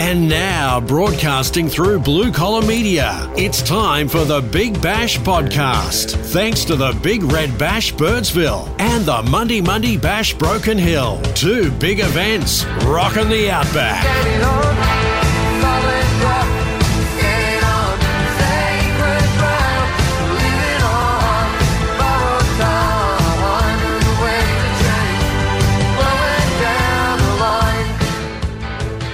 And now, broadcasting through Blue Collar Media, it's time for the Big Bash podcast. Thanks to the Big Red Bash Birdsville and the Mundi Mundi Bash Broken Hill. Two big events rocking the Outback.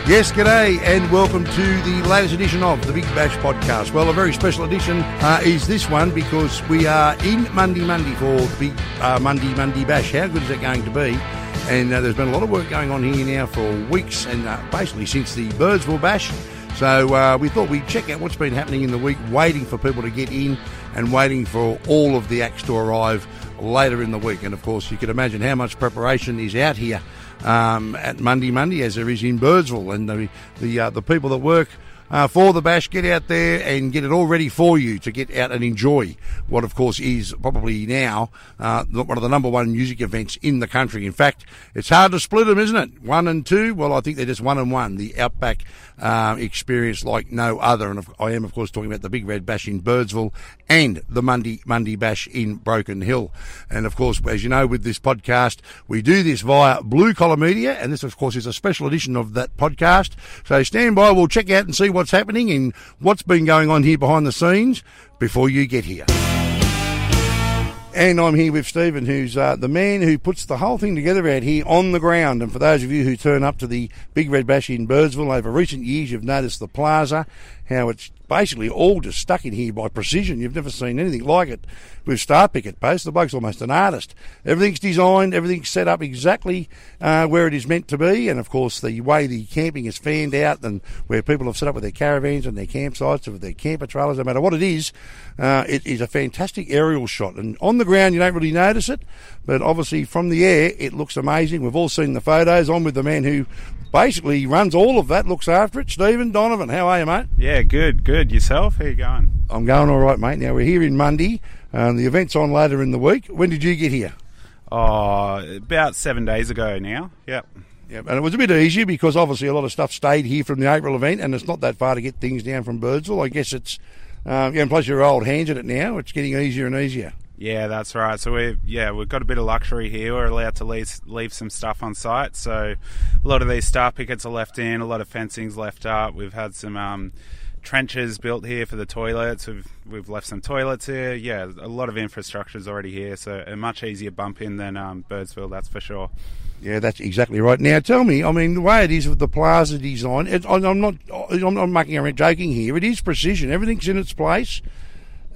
Yes, g'day, and welcome to the latest edition of the Big Bash podcast. Well, a very special edition uh, is this one because we are in Mundi Mundi for the Big uh, Mundi Mundi Bash. How good is it going to be? And uh, there's been a lot of work going on here now for weeks and uh, basically since the Birdsville Bash. So uh, we thought we'd check out what's been happening in the week, waiting for people to get in and waiting for all of the acts to arrive later in the week. And of course, you can imagine how much preparation is out here um, at Mundi Mundi as there is in Birdsville, and the the uh, the people that work uh, for the bash, get out there and get it all ready for you to get out and enjoy what, of course, is probably now uh, one of the number one music events in the country. In fact, it's hard to split them, isn't it? One and two. Well, I think they're just one and one. The Outback uh, experience like no other, and I am, of course, talking about the Big Red Bash in Birdsville and the Mundi Mundi Bash in Broken Hill. And of course, as you know, with this podcast, we do this via Blue Collar Media, and this, of course, is a special edition of that podcast. So stand by. We'll check out and see what's happening and what's been going on here behind the scenes before you get here. And I'm here with Stephen, who's uh, the man who puts the whole thing together out here on the ground. And for those of you who turn up to the Big Red Bash in Birdsville over recent years, you've noticed the plaza, how it's basically all just stuck in here by precision. You've never seen anything like it with Star Picket Post. The bloke's almost an artist. Everything's designed, everything's set up exactly uh, where it is meant to be. And of course, the way the camping is fanned out and where people have set up with their caravans and their campsites, with their camper trailers, no matter what it is, uh, it is a fantastic aerial shot. And on the ground, you don't really notice it, but obviously from the air, it looks amazing. We've all seen the photos. I'm with the man who basically runs all of that, looks after it. Stephen Donovan, how are you, mate? Yeah, good, good. Yourself? How you going? I'm going all right, mate. Now we're here in Mundi. and the event's on later in the week. When did you get here? Oh, about seven days ago now. Yep. Yeah, and it was a bit easier because obviously a lot of stuff stayed here from the April event, and it's not that far to get things down from Birdsville. I guess it's, um, yeah, and plus you're old hands at it now. It's getting easier and easier. Yeah, that's right. So we yeah we've got a bit of luxury here. We're allowed to leave leave some stuff on site. So a lot of these star pickets are left in. A lot of fencing's left up. We've had some um, trenches built here for the toilets. We've we've left some toilets here. Yeah, a lot of infrastructure is already here. So a much easier bump in than um, Birdsville, that's for sure. Yeah, that's exactly right. Now, tell me, I mean, the way it is with the plaza design, it, I'm not, I'm not making a joking here. It is precision. Everything's in its place.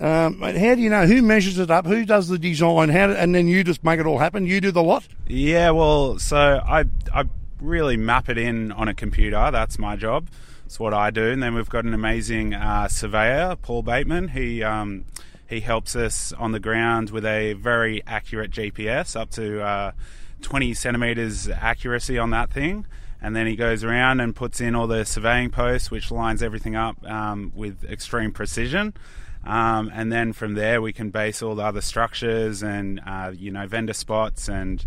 Um, how do you know who measures it up? Who does the design? How and then you just make it all happen? You do the lot? Yeah, well, so I I really map it in on a computer. That's my job. It's what I do. And then we've got an amazing uh, surveyor, Paul Bateman. He um, he helps us on the ground with a very accurate GPS, up to uh, 20 centimeters accuracy on that thing and then he goes around and puts in all the surveying posts, which lines everything up um, with extreme precision. Um, and then from there, we can base all the other structures and uh, you know vendor spots and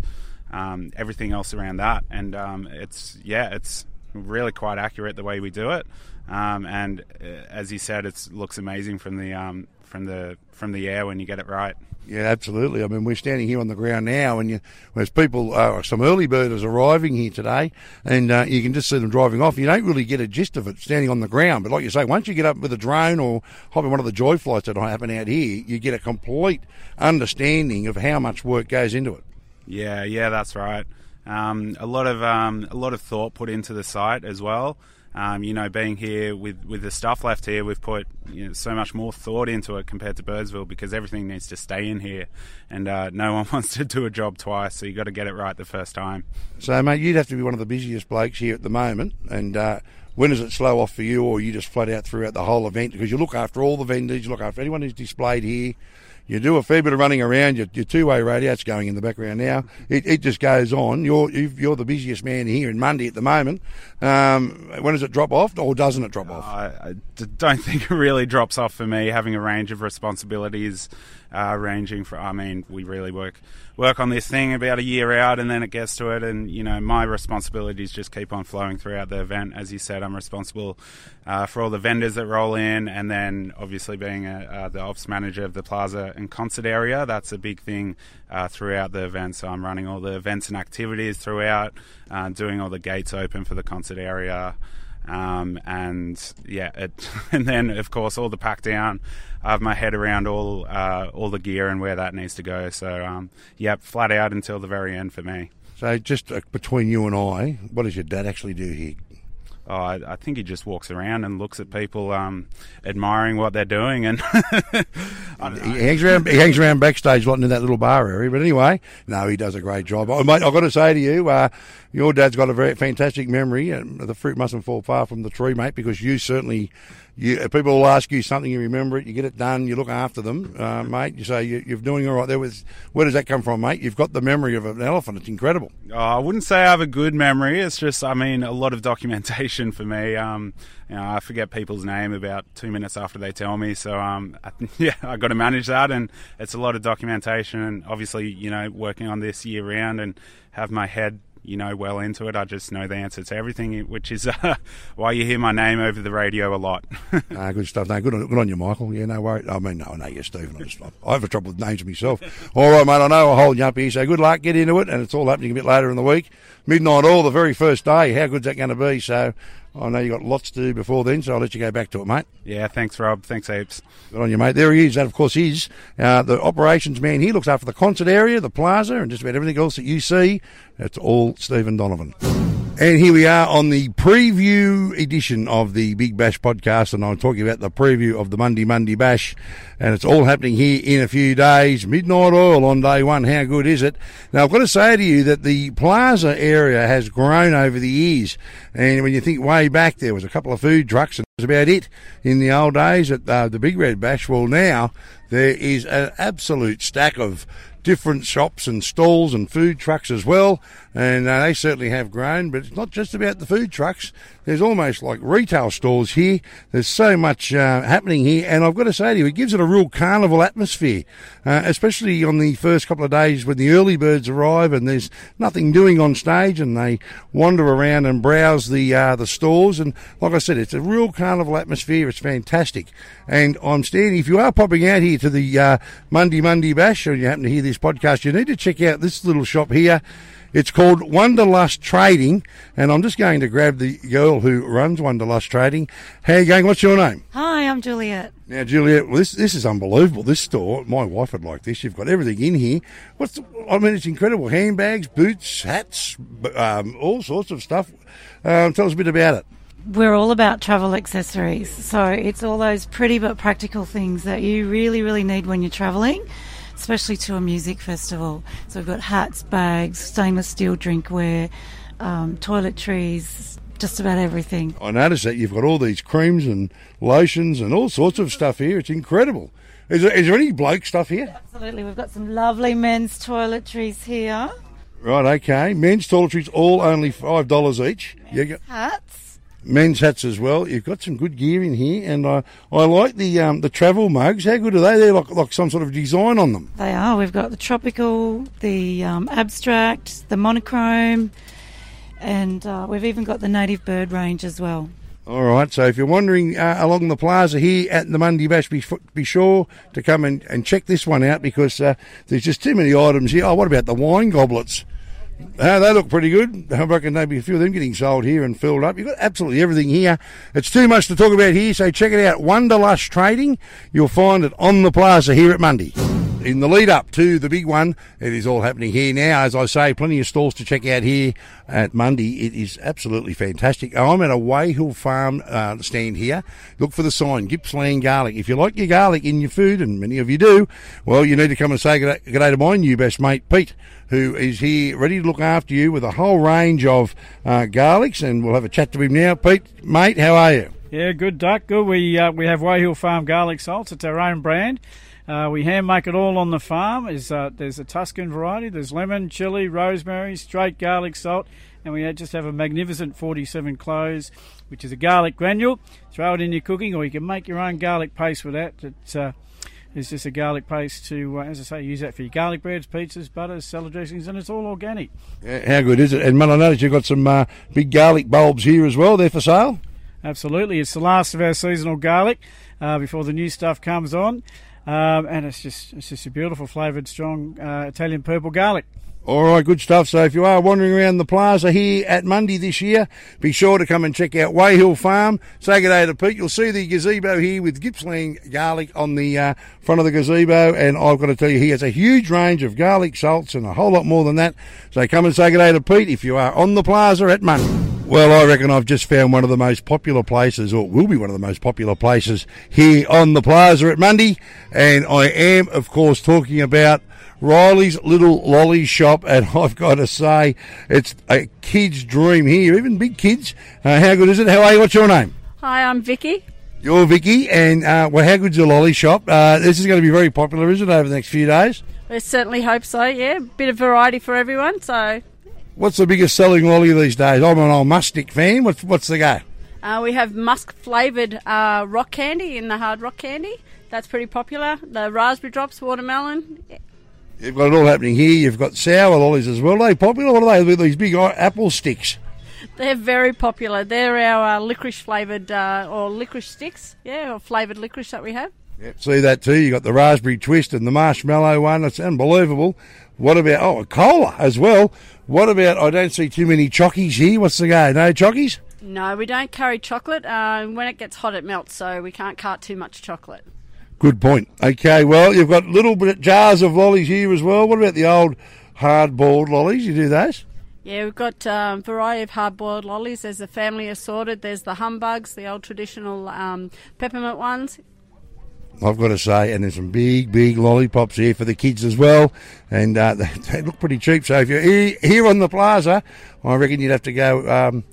um, everything else around that. And um, it's yeah, it's really quite accurate the way we do it. Um, and uh, as you said, it looks amazing from the um, from the from the air when you get it right. Yeah, absolutely. I mean, we're standing here on the ground now, and you, there's people, uh, some early birders arriving here today, and uh, you can just see them driving off. You don't really get a gist of it standing on the ground, but like you say, once you get up with a drone or hop in one of the joy flights that happen out here, you get a complete understanding of how much work goes into it. Yeah, yeah, that's right. Um, a lot of um, a lot of thought put into the site as well. Um, you know, being here with, with the stuff left here, we've put you know, so much more thought into it compared to Birdsville because everything needs to stay in here, and uh, no one wants to do a job twice, so you've got to get it right the first time. So, mate, you'd have to be one of the busiest blokes here at the moment, and uh, when does it slow off for you, or you just flat out throughout the whole event? Because you look after all the vendors, you look after anyone who's displayed here you do a fair bit of running around. Your, your two-way radio, it's going in the background now. It, it just goes on. You're you're the busiest man here in Mundi at the moment. Um, when does it drop off, or doesn't it drop off? I, don't think it really drops off for me. Having a range of responsibilities uh, ranging from. I mean, we really work work on this thing about a year out, and then it gets to it, and you know, my responsibilities just keep on flowing throughout the event. As you said, I'm responsible uh, for all the vendors that roll in, and then obviously being a, uh, the ops manager of the plaza and concert area, that's a big thing uh, throughout the event. So I'm running all the events and activities throughout, uh, doing all the gates open for the concert area. Um, and yeah, it, and then of course all the pack down. I have my head around all uh, all the gear and where that needs to go. So um, yeah, flat out until the very end for me. So just uh, between you and I, what does your dad actually do here? Oh, I, I, think he just walks around and looks at people, um, admiring what they're doing, and he hangs around. He hangs around backstage, lot in that little bar area. But anyway, no, he does a great job. Oh, mate, I've got to say to you, uh, your dad's got a very fantastic memory, and the fruit mustn't fall far from the tree, mate, because you certainly you, people will ask you something, you remember it, you get it done, you look after them, uh, mate. You say you, are doing all right there. With where does that come from, mate? You've got the memory of an elephant. It's incredible. Oh, I wouldn't say I have a good memory. It's just, I mean, a lot of documentation for me. Um, you know, I forget people's name about two minutes after they tell me. So, um, I, yeah, I got to manage that, and it's a lot of documentation. And obviously, you know, working on this year round and have my head you know well into it. I just know the answer to everything, which is uh, why you hear my name over the radio a lot. ah, good stuff. No, good on, good on you, Michael. Yeah, no worry. I mean, no, I know you, Stephen. I, just, I have a trouble with names myself. all right, mate. I know I'll hold you up here. So good luck. Get into it, and it's all happening a bit later in the week. Midnight Oil the very first day. How good's that going to be? So I know you've got lots to do before then, so I'll let you go back to it, mate. Yeah, thanks, Rob. Thanks, heaps. Good on you, mate. There he is. That, of course, is uh, the operations man. He looks after the concert area, the plaza, and just about everything else that you see. It's all Stephen Donovan. And here we are on the preview edition of the Big Bash podcast, and I'm talking about the preview of the Mundi Mundi Bash, and it's all happening here in a few days. Midnight Oil on day one. How good is it? Now I've got to say to you that the plaza area has grown over the years, and when you think way back, there was a couple of food trucks, and that was about it in the old days at uh, the Big Red Bash. Well, now there is an absolute stack of different shops and stalls and food trucks as well and uh, they certainly have grown. But it's not just about the food trucks. There's almost like retail stores here. There's so much uh, happening here, and I've got to say to you, it gives it a real carnival atmosphere, uh, especially on the first couple of days when the early birds arrive and there's nothing doing on stage, and they wander around and browse the uh, the stores. And like I said, it's a real carnival atmosphere. It's fantastic. And I'm standing. If you are popping out here to the uh, Mundi Mundi Bash, and you happen to hear this podcast, you need to check out this little shop here. It's called Wonderlust Trading, and I'm just going to grab the girl who runs Wonderlust Trading. How you going? What's your name? Hi, I'm Juliet. Now, Juliet, well, this this is unbelievable. This store, my wife would like this. You've got everything in here. What's the, I mean, it's incredible. Handbags, boots, hats, um, all sorts of stuff. Um, tell us a bit about it we're all about travel accessories. So it's all those pretty but practical things that you really, really need when you're traveling especially to a music festival. So we've got hats, bags, stainless steel drinkware, um, toiletries, just about everything. I noticed that you've got all these creams and lotions and all sorts of stuff here. It's incredible. Is there, is there any bloke stuff here? Absolutely. We've got some lovely men's toiletries here. Right, okay. Men's toiletries all only $5 each. Men's yeah. hats men's hats as well. You've got some good gear in here, and I, I like the um, the travel mugs. How good are they? They're like like some sort of design on them. They are. We've got the tropical, the um, abstract, the monochrome, and uh, we've even got the native bird range as well. All right, so if you're wandering uh, along the plaza here at the Mundi Bash, be, be sure to come and, and check this one out because uh, there's just too many items here. Oh, what about the wine goblets? Uh, they look pretty good. I reckon maybe a few of them getting sold here and filled up. You've got absolutely everything here. It's too much to talk about here, so check it out. Wanderlust Trading. You'll find it on the plaza here at Mundi. In the lead up to the big one, it is all happening here now. As I say, plenty of stalls to check out here at Mundi. It is absolutely fantastic. I'm at a Wayhill Farm uh, stand here. Look for the sign, Gippsland Garlic. If you like your garlic in your food, and many of you do, well, you need to come and say good day to my new best mate, Pete who is here ready to look after you with a whole range of uh, garlics, and we'll have a chat to him now. Pete, mate, how are you? Yeah, good, Duck. Good. We uh, we have Wayhill Farm garlic salts. It's our own brand. Uh, we hand make it all on the farm. Is uh, there's a Tuscan variety. There's lemon, chili, rosemary, straight garlic salt, and we just have a magnificent 47 cloves, which is a garlic granule. Throw it in your cooking, or you can make your own garlic paste with that. It's uh, It's just a garlic paste to, uh, as I say, use that for your garlic breads, pizzas, butters, salad dressings, and it's all organic. How good is it? And man, I noticed you've got some uh, big garlic bulbs here as well. They're for sale. Absolutely, it's the last of our seasonal garlic uh, before the new stuff comes on, um, and it's just it's just a beautiful flavoured, strong uh, Italian purple garlic. All right, good stuff. So if you are wandering around the plaza here at Mundi this year, be sure to come and check out Wayhill Farm. Say good day to Pete. You'll see the gazebo here with Gippsland garlic on the uh, front of the gazebo, and I've got to tell you, he has a huge range of garlic salts and a whole lot more than that. So come and say good day to Pete if you are on the plaza at Mundi. Well, I reckon I've just found one of the most popular places, or will be one of the most popular places here on the plaza at Mundi, and I am, of course, talking about Riley's Little Lolly Shop, and I've got to say, it's a kid's dream here, even big kids. Uh, how good is it? How are you? What's your name? Hi, I'm Vicky. You're Vicky, and uh, well, how good's your lolly shop? Uh, this is going to be very popular, isn't it, over the next few days? I certainly hope so. Yeah, A bit of variety for everyone. So What's the biggest selling lolly these days? I'm an old mustic fan. What's, what's the go? uh, we have musk flavoured uh, rock candy in the hard rock candy. That's pretty popular. The raspberry drops, watermelon. You've got it all happening here. You've got sour lollies as well. Are they popular? What are they? These big uh, apple sticks. They're very popular. They're our uh, licorice flavoured uh, or licorice sticks. Yeah, or flavoured licorice that we have. Yep. See that too. You got the raspberry twist and the marshmallow one. It's unbelievable. What about oh a cola as well? What about I don't see too many chockies here. What's the go? No chockies. No, we don't carry chocolate. Uh, when it gets hot, it melts, so we can't cart too much chocolate. Good point. Okay, well you've got little bit jars of lollies here as well. What about the old hard boiled lollies? You do those? Yeah, we've got um, variety of hard-boiled lollies. There's the family assorted. There's the humbugs, the old traditional um, peppermint ones. I've got to say, and there's some big, big lollipops here for the kids as well, and uh, they, they look pretty cheap. So if you're here, on the plaza, I reckon you'd have to go. Um,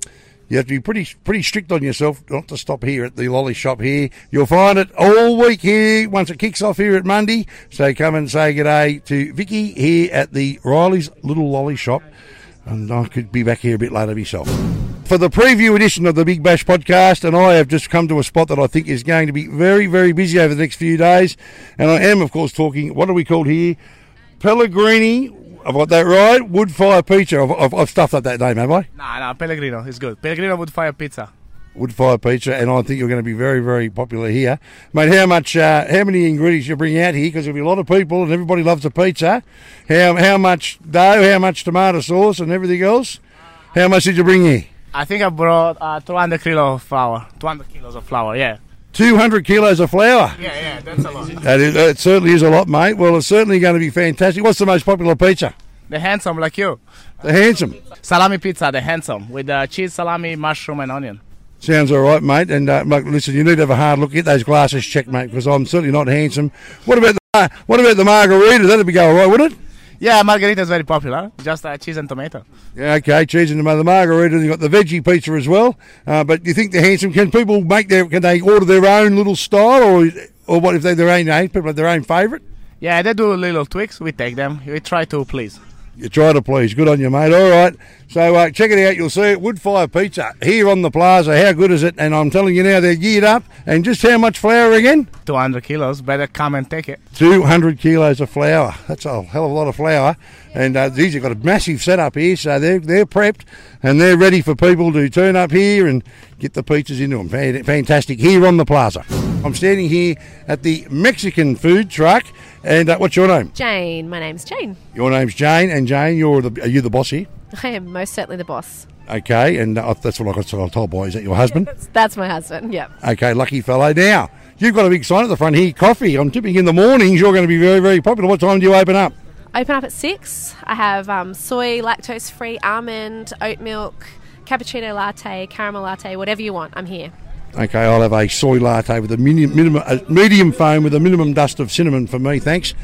you have to be pretty, pretty strict on yourself not to stop here at the lolly shop here. You'll find it all week here once it kicks off here at Mundi. So come and say good day to Vicky here at the Riley's Little Lolly Shop, and I could be back here a bit later myself for the preview edition of the Big Bash podcast, and I have just come to a spot that I think is going to be very, very busy over the next few days. And I am, of course, talking. What are we called here? Pellegrini. I've got that right. Wood fire pizza. I've, I've, I've stuffed up that name, have I? Nah, nah, Pellegrino is good. Pellegrino wood fire pizza. Wood fire pizza, and I think you're going to be very, very popular here, mate. How much? Uh, how many ingredients you bring out here? Because there'll be a lot of people, and everybody loves a pizza. How how much dough? How much tomato sauce and everything else? How much did you bring here? I think I brought uh, 200 kilo of flour. 200 kilos of flour, yeah. 200 kilos of flour. Yeah, yeah, that's a lot. That, is, that certainly is a lot, mate. Well, it's certainly going to be fantastic. What's the most popular pizza? the handsome like you. The handsome. Salami pizza, the handsome, with uh, cheese, salami, mushroom, and onion. Sounds all right, mate. And uh, look, listen, you need to have a hard look. Get those glasses checked, mate, because I'm certainly not handsome. What about the uh, what about the margarita? That'd be go all right, wouldn't it? Yeah, margarita is very popular. Just uh, cheese and tomato. Yeah, okay, cheese and the the margarita. You've got the veggie pizza as well. Uh, but do you think the handsome can people make their can they order their own little style or or what if they're their own eh? people have their own favourite? Yeah, they do little tweaks. We take them. We try to please. You try to please. Good on you, mate. All right. So uh, check it out. You'll see it. Woodfire Pizza here on the plaza. How good is it? And I'm telling you now, they're geared up. And just how much flour again? 200 kilos. Better come and take it. 200 kilos of flour. That's a hell of a lot of flour. And uh, these have got a massive setup here, so they're they're prepped and they're ready for people to turn up here and get the pizzas into them. Fantastic here on the plaza. I'm standing here at the Mexican food truck. And uh, what's your name? Jane, my name's Jane. Your name's Jane, and Jane, you're the are you the boss here? I am most certainly the boss. Okay, and uh, that's what I got I told by. Is that your husband? That's my husband, yep. Okay, lucky fellow. Now, you've got a big sign at the front here, coffee. I'm tipping in the mornings you're going to be very, very popular. What time do you open up? Open up at six. I have um, soy, lactose free, almond, oat milk, cappuccino latte, caramel latte, whatever you want. I'm here. Okay, I'll have a soy latte with a medium, minimum, a medium foam with a minimum dust of cinnamon for me, thanks.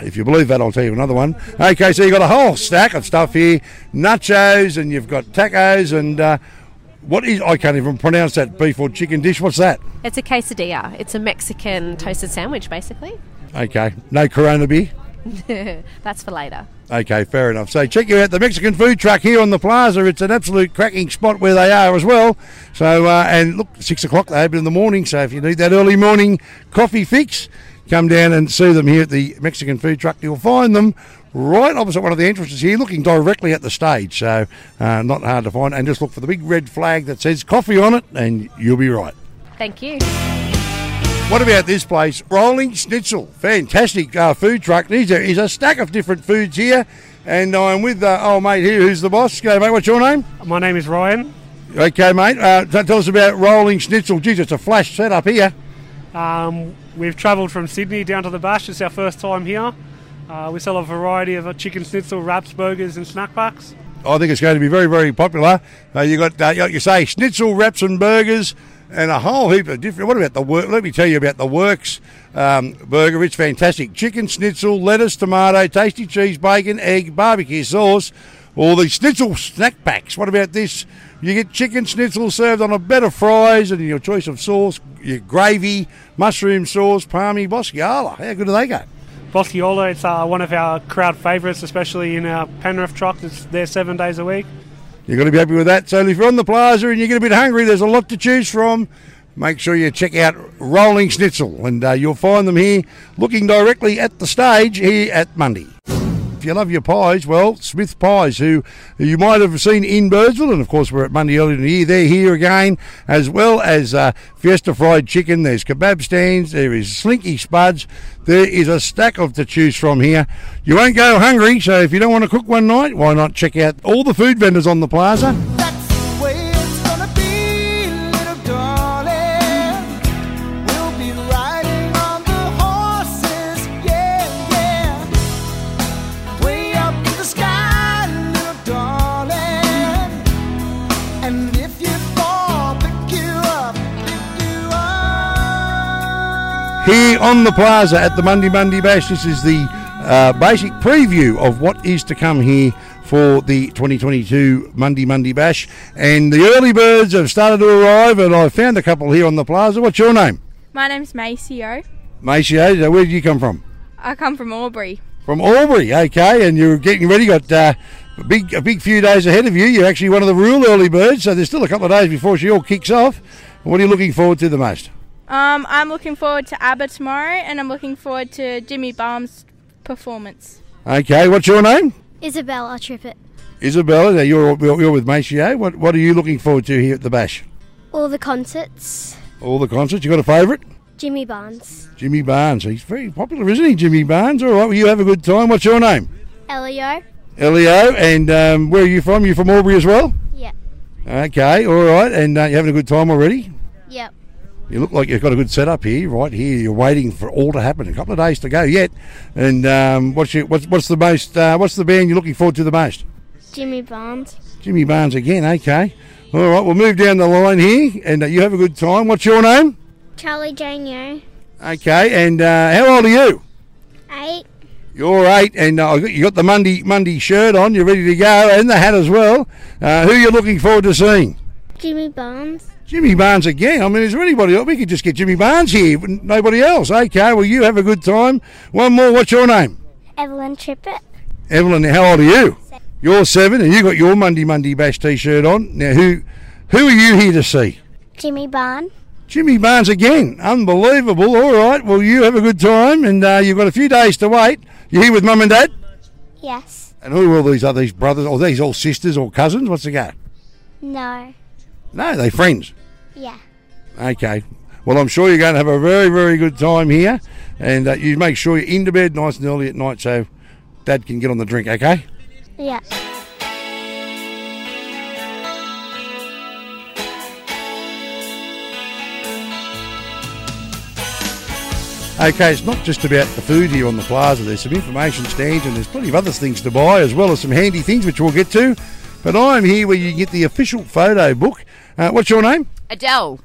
If you believe that, I'll tell you another one. Okay, so you've got a whole stack of stuff here nachos, and you've got tacos, and uh, what is, I can't even pronounce that beef or chicken dish. What's that? It's a quesadilla. It's a Mexican toasted sandwich, basically. Okay, no Corona beer. That's for later. Okay, fair enough. So check you out the Mexican food truck here on the plaza. It's an absolute cracking spot where they are as well. So uh, and look, six o'clock they open in the morning. So if you need that early morning coffee fix, come down and see them here at the Mexican food truck. You'll find them right opposite one of the entrances here, looking directly at the stage. So uh, not hard to find. And just look for the big red flag that says coffee on it, and you'll be right. Thank you. What about this place? Rolling Schnitzel. Fantastic uh, food truck. There's a, is a stack of different foods here. And I'm with uh, old mate here who's the boss. Go, mate, what's your name? My name is Ryan. Okay, mate. Uh, tell us about Rolling Schnitzel. Geez, it's a flash setup here. Um, we've travelled from Sydney down to the Bash. It's our first time here. Uh, we sell a variety of uh, chicken schnitzel, wraps, burgers, and snack packs. I think it's going to be very, very popular. Uh, you got, uh, like you say, schnitzel, wraps, and burgers, and a whole heap of different. What about the work? Let me tell you about the works um, burger. It's fantastic. Chicken schnitzel, lettuce, tomato, tasty cheese, bacon, egg, barbecue sauce. All the schnitzel snack packs. What about this? You get chicken schnitzel served on a bed of fries and your choice of sauce, your gravy, mushroom sauce, palmy, boscaiola. How good do they go? Boscaiola, it's uh, one of our crowd favourites, especially in our Penrith truck. It's there seven days a week. You've got to be happy with that. So if you're on the plaza and you get a bit hungry, there's a lot to choose from. Make sure you check out Rolling Schnitzel, and uh, you'll find them here looking directly at the stage here at Mundi. You love your pies, well, Smith Pies, who you might have seen in Birdsville, and of course we're at Mundi earlier in the year, they're here again, as well as uh, Fiesta Fried Chicken. There's kebab stands, there is Slinky Spuds, there is a stack of to choose from here. You won't go hungry, so if you don't want to cook one night, why not check out all the food vendors on the plaza? Here on the plaza at the Mundi Mundi Bash, this is the uh, basic preview of what is to come here for the 2022 Mundi Mundi Bash. And the early birds have started to arrive, and I found a couple here on the plaza. What's your name? My name's Maceo. Maceo, where did you come from? I come from Albury. From Albury, okay, and you're getting ready. Got uh, a big, a big few days ahead of you. You're actually one of the real early birds, so there's still a couple of days before she all kicks off. What are you looking forward to the most? Um, I'm looking forward to ABBA tomorrow, and I'm looking forward to Jimmy Barnes' performance. Okay, what's your name? Isabella Trippett. Isabella. Now you're you're with Maceo. What what are you looking forward to here at the Bash? All the concerts. All the concerts. You got a favourite? Jimmy Barnes. Jimmy Barnes. He's very popular, isn't he, Jimmy Barnes? All right. Well, you have a good time. What's your name? Elio. Elio. And um, where are you from? You're from Albury as well? Yep. Okay. All right. And uh, you having a good time already? Yep. You look like you've got a good setup here, right here. You're waiting for all to happen. A couple of days to go yet. And um, what's your, what's what's the most? Uh, what's the band you're looking forward to the most? Jimmy Barnes. Jimmy Barnes again. Okay. All right. We'll move down the line here, and uh, you have a good time. What's your name? Charlie Janio. Okay. And uh, how old are you? Eight. You're eight, and uh, you got the Mundi Mundi shirt on. You're ready to go, and the hat as well. Uh, who are you looking forward to seeing? Jimmy Barnes. Jimmy Barnes again. I mean, is there anybody else? We could just get Jimmy Barnes here, nobody else. Okay, well, you have a good time. One more. What's your name? Evelyn Trippett. Evelyn, how old are you? Seven. You're seven, and you got your Mundi Mundi Bash T-shirt on. Now, who who are you here to see? Jimmy Barnes. Jimmy Barnes again. Unbelievable. All right. Well, you have a good time, and uh, you've got a few days to wait. You here with mum and dad? Yes. And who are all these? Are these brothers? Or these all sisters or cousins? What's the go? No. No, they friends. Yeah. Okay. Well, I'm sure you're going to have a very, very good time here, and uh, you make sure you're into bed nice and early at night so Dad can get on the drink. Okay. Yeah. Okay, it's not just about the food here on the plaza. There's some information stands and there's plenty of other things to buy, as well as some handy things which we'll get to. But I'm here where you get the official photo book. Uh, what's your name? Adele.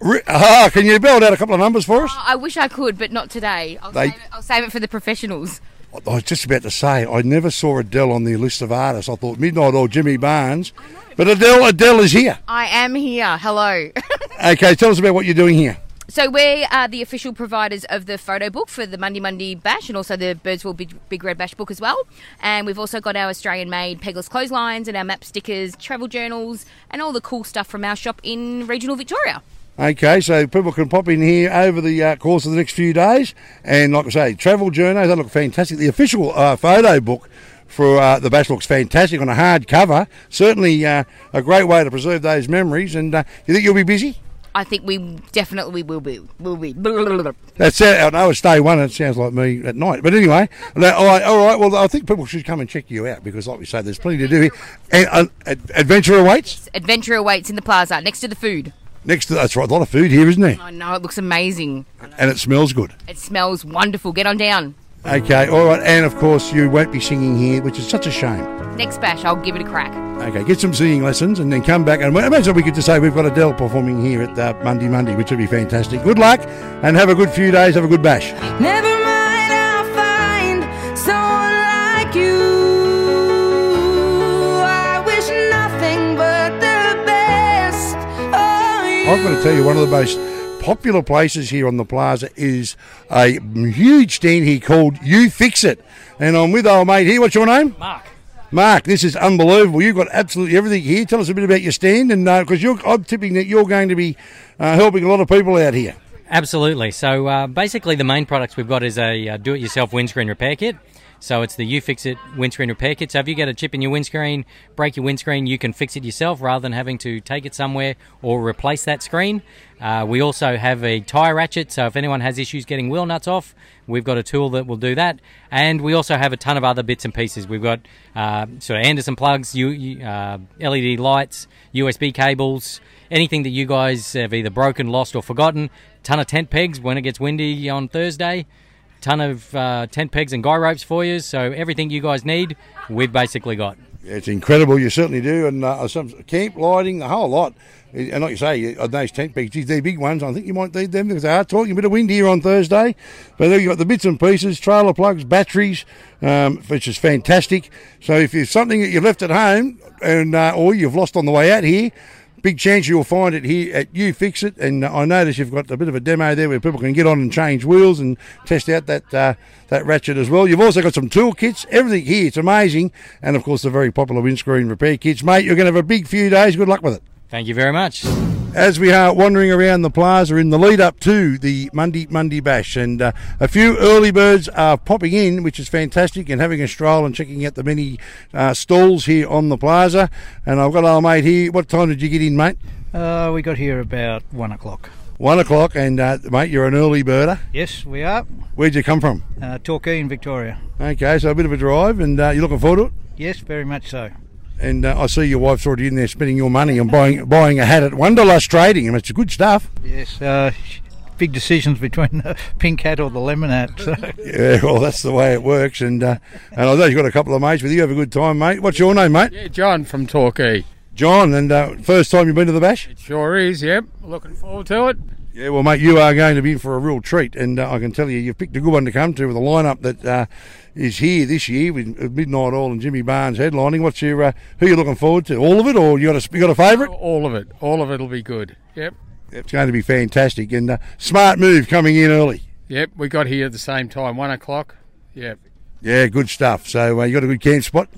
Re- ah, can you belt out a couple of numbers for us? Oh, I wish I could, but not today. I'll, They- save, it, I'll save it for the professionals. I was just about to say, I never saw Adele on the list of artists. I thought Midnight Oil Jimmy Barnes. But Adele, Adele is here. I am here. Hello. Okay, tell us about what you're doing here. So we are the official providers of the photo book for the Mundi Mundi Bash and also the Birdsville Big, Big Red Bash book as well. And we've also got our Australian-made pegless clotheslines and our map stickers, travel journals, and all the cool stuff from our shop in regional Victoria. Okay, so people can pop in here over the uh, course of the next few days, and like I say, travel journals they look fantastic. The official uh, photo book for uh, the bash looks fantastic on a hard cover. Certainly uh, a great way to preserve those memories. And uh, you think you'll be busy? I think we definitely will be. Will be. That's it. I know it's day one. It sounds like me at night. But anyway, all, right, all right. Well, I think people should come and check you out because, like we say, there's plenty to do here. And uh, ad- adventure awaits Adventure awaits in the plaza next to the food. next to. That's right. A lot of food here, isn't there? I know it looks amazing. And it smells good. It smells wonderful. Get on down. Okay. All right. And of course, you won't be singing here, which is such a shame. Next bash, I'll give it a crack. Okay, get some singing lessons and then come back. And imagine we could just say we've got Adele performing here at uh, Mundi Mundi, which would be fantastic. Good luck and have a good few days. Have a good bash. Never mind, I'll find someone like you. I wish nothing but the best. Oh, you. I've got to tell you, one of the most popular places here on the plaza is a huge stand here called You Fix It. And I'm with old mate here. What's your name? Mark. Mark, this is unbelievable. You've got absolutely everything here. Tell us a bit about your stand, and because you're, I'm tipping that you're going to be uh, helping a lot of people out here. Absolutely. So uh, basically, the main products we've got is a uh, do-it-yourself windscreen repair kit. So it's the You Fix It windscreen repair kit. So if you get a chip in your windscreen, break your windscreen, you can fix it yourself rather than having to take it somewhere or replace that screen. Uh, we also have a tyre ratchet. So if anyone has issues getting wheel nuts off, we've got a tool that will do that. And we also have a ton of other bits and pieces. We've got uh, sort of Anderson plugs, U- U- uh, LED lights, USB cables, anything that you guys have either broken, lost, or forgotten. Ton of tent pegs when it gets windy on Thursday. Ton of uh, tent pegs and guy ropes for you. So everything you guys need, we've basically got. It's incredible, you certainly do. And uh, some camp lighting, the whole lot. And like you say, those tent pegs, they're big ones. I think you might need them because they are talking a bit of wind here on Thursday. But then you've got the bits and pieces, trailer plugs, batteries, um, which is fantastic. So if it's something that you've left at home and uh, or you've lost on the way out here, big chance you'll find it here at You Fix It. And I notice you've got a bit of a demo there where people can get on and change wheels and test out that uh, that ratchet as well. You've also got some tool kits, everything here. It's amazing. And of course, the very popular windscreen repair kits. Mate, you're going to have a big few days. Good luck with it. Thank you very much. As we are wandering around the plaza in the lead up to the Mundi Mundi Bash, and uh, a few early birds are popping in, which is fantastic, and having a stroll and checking out the many uh, stalls here on the plaza. And I've got our mate here. What time did you get in, mate? Uh, we got here about one o'clock. One o'clock, and uh, mate, you're an early birder. Yes, we are. Where'd you come from? Uh, Torquay in Victoria. Okay, so a bit of a drive, and uh, you're looking forward to it. Yes, very much so. And uh, I see your wife's already in there spending your money on buying buying a hat at Wonderlust Trading, and it's good stuff. Yes, uh, big decisions between the pink hat or the lemon hat. So. Yeah, well, that's the way it works. And uh, and I know you've got a couple of mates with you. Have a good time, mate. What's your name, mate? Yeah, John from Torquay. John, and uh, first time you've been to the bash? It sure is, yep. Looking forward to it. Yeah, well, mate, you are going to be in for a real treat, and uh, I can tell you, you've picked a good one to come to with a lineup that uh, is here this year with Midnight Oil and Jimmy Barnes headlining. What's your uh, who are you looking forward to? All of it, or you got a you got a favourite? All of it. All of it'll be good. Yep. It's going to be fantastic, and uh, smart move coming in early. Yep. We got here at the same time, one o'clock. Yep. Yeah, good stuff. So uh, you got a good camp spot.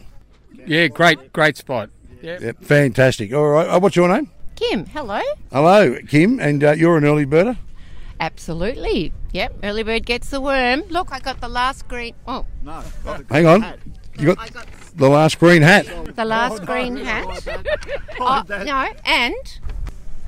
Yeah, great, great spot. Yep. Yep, fantastic. All right, uh, what's your name? Kim, hello. Hello, Kim, and uh, you're an early birder. Absolutely. Yep, early bird gets the worm. Look, I got the last green. Oh, no. Hang on, you got, the last green hat. The last green hat. oh, no, and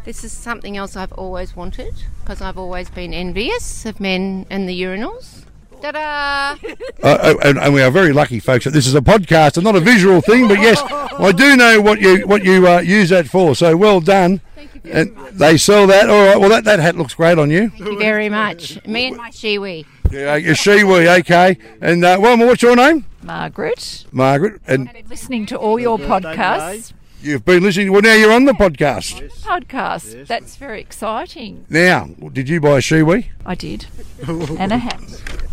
this is something else I've always wanted because I've always been envious of men and the urinals. Ta-da! Uh, and, and we are very lucky, folks, that this is a podcast and not a visual thing. But yes, I do know what you what you uh, use that for. So well done. Thank you very and they sell that. All right. Well, that, that hat looks great on you. Thank you very much. Me and my Shewee. Yeah, your Shewee, okay. And uh, well, what's your name? Margaret. Margaret. And Listening to all your podcasts. You've been listening. Well, now you're on the podcast. Podcast. That's very exciting. Now, did you buy a Shewee? I did. and a hat.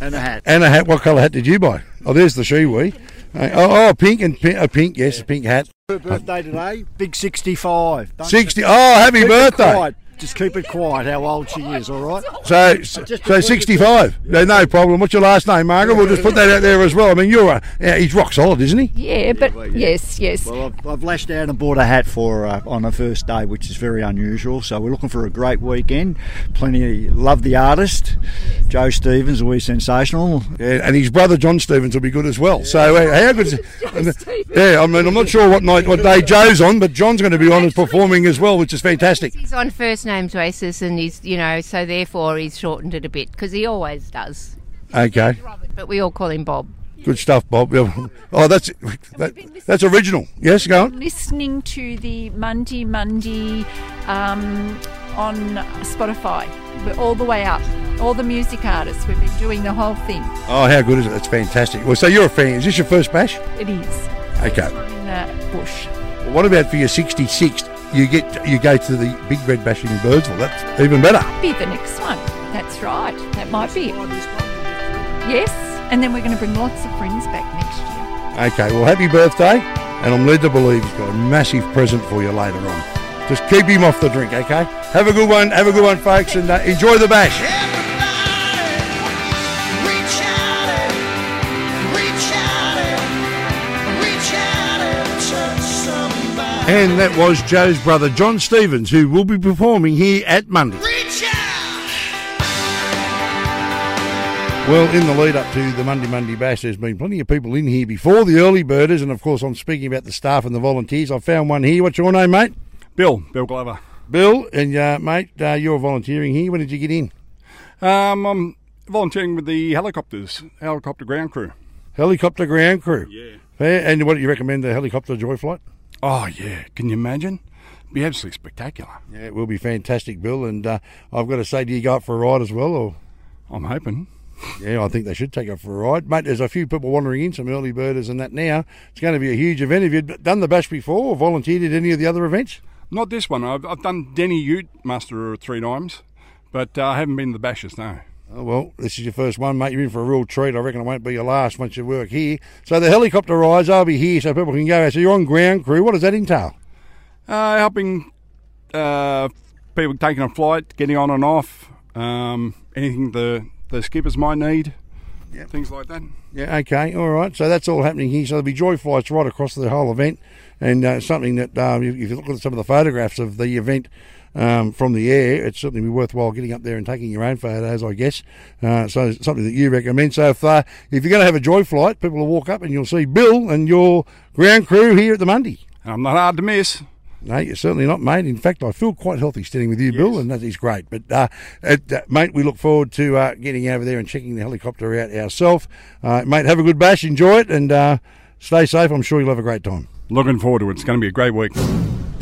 And a hat. And a hat. What colour hat did you buy? Oh, there's the Shewee. Oh, oh, pink and pi- a pink. Yes, a pink hat. Her birthday today, big 65. Don't 60. Oh, happy keep it birthday. Quiet. just keep it quiet how old she is, all right? So, so 65. No, no problem. What's your last name, Margaret? We'll just put that out there as well. I mean, you're a, yeah, he's rock solid, isn't he? Yeah, but yes, yes. Well, I've, I've lashed out and bought a hat for her uh, on the first day, which is very unusual. So we're looking for a great weekend. Plenty. of, Love the artist, Joe Stevens, always sensational. Yeah, and his brother John Stevens will be good as well. So uh, how good? Is, yeah, I mean, I'm not sure what night, what day Joe's on, but John's going to be on as performing as well, which is fantastic. He's on first names basis, and he's you know so therefore he's shortened it a bit because he always does. Okay, But we all call him Bob. good stuff, Bob. Oh, that's that, that's original. Yes, go on. Listening to the Mundi Mundi um, on Spotify, We're all the way up. All the music artists, we've been doing the whole thing. Oh, how good is it? That's fantastic. Well, so you're a fan. Is this your first bash? It is Okay. in the bush. What about for your 66th? You get you go to the Big Red bashing Birdsville. That's even better. Be the next one. That's right. That might be it. Yes, and then we're going to bring lots of friends back next year. Okay, well, happy birthday, and I'm led to believe he's got a massive present for you later on. Just keep him off the drink, okay? Have a good one, have a good one, folks, and uh, enjoy the bash. And that was Joe's brother, John Stevens, who will be performing here at Mundi. Well, in the lead up to the Mundi Mundi Bash, there's been plenty of people in here before the early birders, and of course, I'm speaking about the staff and the volunteers. I found one here. What's your name, mate? Bill, Bill Glover. Bill, and uh, mate, uh, you're volunteering here. When did you get in? Um, I'm volunteering with the helicopters, helicopter ground crew. Helicopter ground crew. Yeah. And what do you recommend the helicopter joy flight? Oh yeah, can you imagine? Be absolutely spectacular. Yeah, it will be fantastic, Bill. And uh, I've got to say, do you go up for a ride as well, or? I'm hoping. Yeah, I think they should take up for a ride, mate. There's a few people wandering in, some early birders and that. Now it's going to be a huge event. Have you done the bash before, or volunteered at any of the other events? Not this one. I've, I've done Deni Ute Muster three times, but uh, I haven't been to the bashes. No. Oh, well, this is your first one, mate. You're in for a real treat. I reckon it won't be your last once you work here. So the helicopter rides, I'll be here so people can go. So you're on ground crew. What does that entail? Uh, helping uh, people taking a flight, getting on and off, um, anything the the skippers might need, Yeah. things like that. Yeah, okay, all right. So that's all happening here. So there'll be joy flights right across the whole event, and uh, something that um, if you look at some of the photographs of the event um, from the air, it's certainly be worthwhile getting up there and taking your own photos, I guess. Uh, so something that you recommend. So if uh, if you're going to have a joy flight, people will walk up and you'll see Bill and your ground crew here at the Mundi. I'm not hard to miss. No, you're certainly not, mate. In fact, I feel quite healthy standing with you, Bill, and that is great. But, uh, it, uh, mate, we look forward to uh, getting over there and checking the helicopter out ourselves. Uh, mate, have a good bash, enjoy it, and uh, stay safe. I'm sure you'll have a great time. Looking forward to it. It's going to be a great week.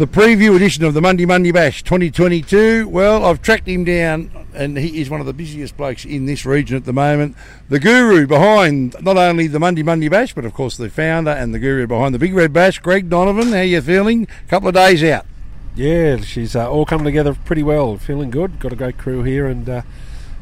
The preview edition of the Mundi Mundi Bash 2022. Well, I've tracked him down, and he is one of the busiest blokes in this region at the moment. The guru behind not only the Mundi Mundi Bash, but of course the founder and the guru behind the Big Red Bash, Greg Donovan. How you feeling? A couple of days out. Yeah, she's uh, all come together pretty well. Feeling good. Got a great crew here, and uh,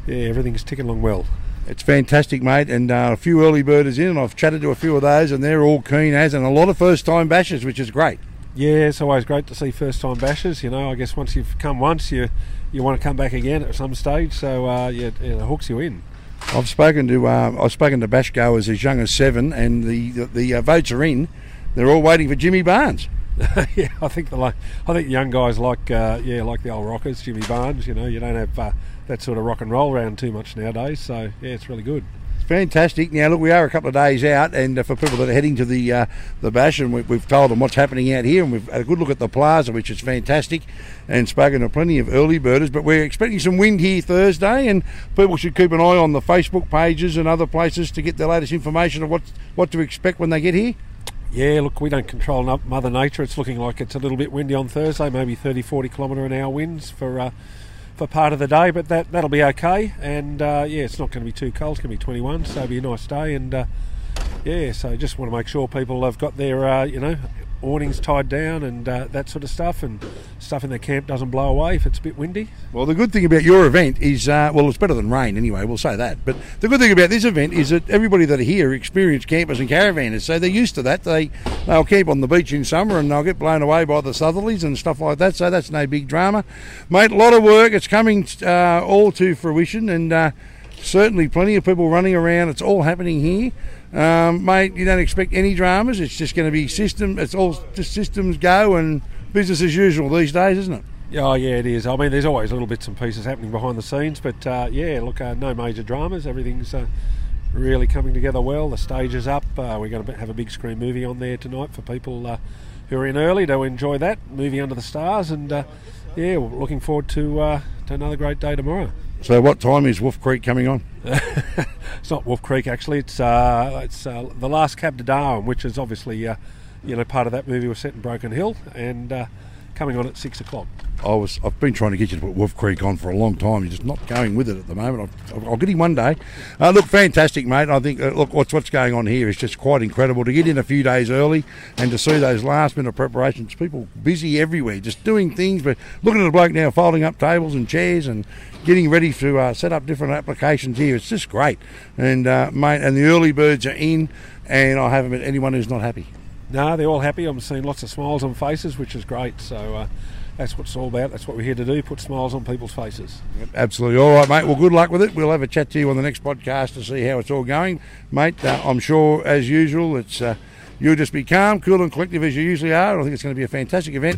yeah, everything's ticking along well. It's fantastic, mate, and uh, a few early birders in, and I've chatted to a few of those, and they're all keen as, and a lot of first-time bashers, which is great. Yeah, it's always great to see first-time bashers. You know, I guess once you've come once, you you want to come back again at some stage. So uh, yeah, yeah, it hooks you in. I've spoken to uh, I've spoken to bash goers as young as seven, and the the, the uh, votes are in. They're all waiting for Jimmy Barnes. yeah, I think the like, I think young guys like uh, yeah like the old rockers, Jimmy Barnes. You know, you don't have uh, that sort of rock and roll around too much nowadays. So yeah, it's really good. Fantastic. Now, look, we are a couple of days out, and uh, for people that are heading to the uh, the bash, and we, we've told them what's happening out here, and we've had a good look at the plaza, which is fantastic, and spoken to plenty of early birders. But we're expecting some wind here Thursday, and people should keep an eye on the Facebook pages and other places to get the latest information of what what to expect when they get here. Yeah, look, we don't control Mother Nature. It's looking like it's a little bit windy on Thursday, maybe 30, 40 kilometre an hour winds for uh, for part of the day, but that that'll be okay. And uh, yeah, it's not going to be too cold. It's going to be 21, so it'll be a nice day. And uh, yeah, so just want to make sure people have got their uh, you know awnings tied down and uh, that sort of stuff, and stuff in the camp doesn't blow away if it's a bit windy. Well, the good thing about your event is, uh, well, it's better than rain anyway, we'll say that. But the good thing about this event is that everybody that are here experienced campers and caravanners, so they're used to that. They, they'll camp on the beach in summer and they'll get blown away by the southerlies and stuff like that, so that's no big drama. Mate, a lot of work, it's coming uh, all to fruition, and uh, certainly plenty of people running around. It's all happening here. Um, mate, you don't expect any dramas. It's just going to be system. It's all just systems go and business as usual these days, isn't it? Oh yeah, it is. I mean, there's always little bits and pieces happening behind the scenes, but uh, yeah, look, uh, no major dramas. Everything's uh, really coming together well. The stage is up. Uh, we're going to have a big screen movie on there tonight for people uh, who are in early to enjoy that movie Under the Stars, and uh, yeah, looking forward to to another great day tomorrow. So, what time is Wolf Creek coming on? it's not Wolf Creek actually. It's uh, it's uh, the last cab to Darwin, which is obviously uh, you know part of that movie was set in Broken Hill and uh, coming on at six o'clock. I was. I've been trying to get you to put Wolf Creek on for a long time. You're just not going with it at the moment. I'll, I'll get him one day. Uh, look, fantastic, mate. I think uh, look what's what's going on here is just quite incredible to get in a few days early and to see those last minute preparations. People busy everywhere, just doing things. But looking at a bloke now folding up tables and chairs and getting ready to uh, set up different applications here. It's just great. And uh, mate, and the early birds are in, and I haven't met anyone who's not happy. No, they're all happy. I'm seeing lots of smiles on faces, which is great. So uh, that's what it's all about. That's what we're here to do: put smiles on people's faces. Absolutely. All right, mate. Well, good luck with it. We'll have a chat to you on the next podcast to see how it's all going, mate. Uh, I'm sure, as usual, it's uh, you'll just be calm, cool, and collective as you usually are. I think it's going to be a fantastic event.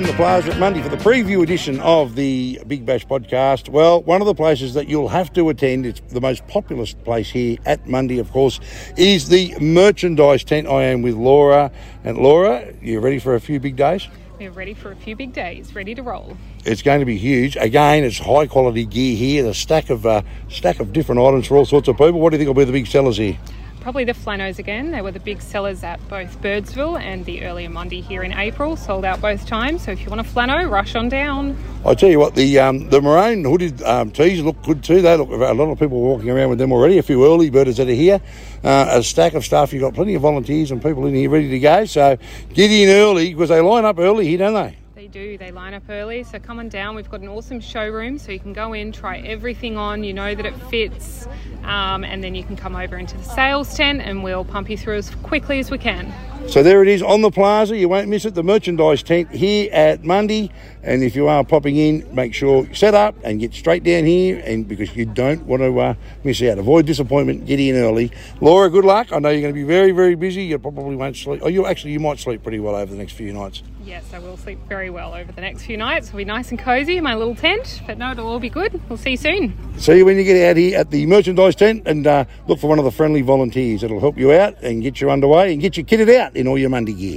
On the Plaza at Mundi for the preview edition of the Big Bash podcast. Well, one of the places that you'll have to attend, it's the most populous place here at Mundi, of course, is the merchandise tent. I am with Laura. And Laura, you ready for a few big days? We're ready for a few big days, ready to roll. It's going to be huge. Again, it's high quality gear here. The stack of uh, stack of different items for all sorts of people. What do you think will be the big sellers here? Probably the Flanos again. They were the big sellers at both Birdsville and the earlier Mundi here in April. Sold out both times. So if you want a Flano, rush on down. I tell you what, the um, the maroon hooded um, tees look good too. They look a lot of people walking around with them already. A few early birders that are here. Uh, a stack of stuff. You've got plenty of volunteers and people in here ready to go. So get in early because they line up early here, don't they? They do. They line up early. So come on down. We've got an awesome showroom, so you can go in, try everything on. You know that it fits, um, and then you can come over into the sales tent, and we'll pump you through as quickly as we can. So there it is on the plaza. You won't miss it. The merchandise tent here at Mundi. And if you are popping in, make sure you set up and get straight down here. And because you don't want to uh, miss out, avoid disappointment. Get in early. Laura, good luck. I know you're going to be very, very busy. You probably won't sleep. Oh, you actually you might sleep pretty well over the next few nights. Yes, I will sleep very well over the next few nights. It'll be nice and cozy in my little tent. But no, it'll all be good. We'll see you soon. See you when you get out here at the merchandise tent and uh, look for one of the friendly volunteers. It'll help you out and get you underway and get you kitted out in all your Mundi gear.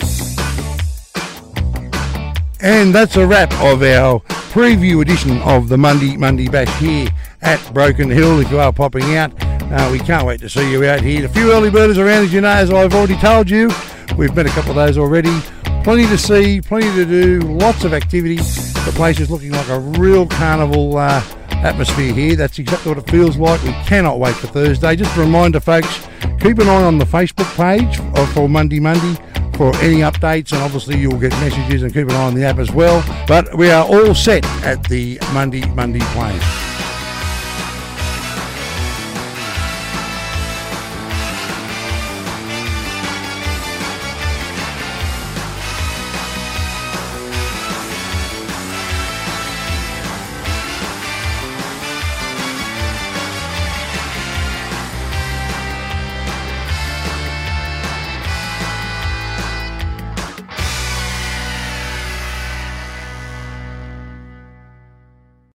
And that's a wrap of our preview edition of the Mundi Mundi Bash here at Broken Hill. If you are popping out, uh, we can't wait to see you out here. A few early birders around, as you know, as I've already told you. We've met a couple of those already. Plenty to see, plenty to do, lots of activity. The place is looking like a real carnival uh, atmosphere here. That's exactly what it feels like. We cannot wait for Thursday. Just a reminder, folks, keep an eye on the Facebook page for Mundi Mundi for any updates, and obviously you'll get messages and keep an eye on the app as well. But we are all set at the Mundi Mundi plain.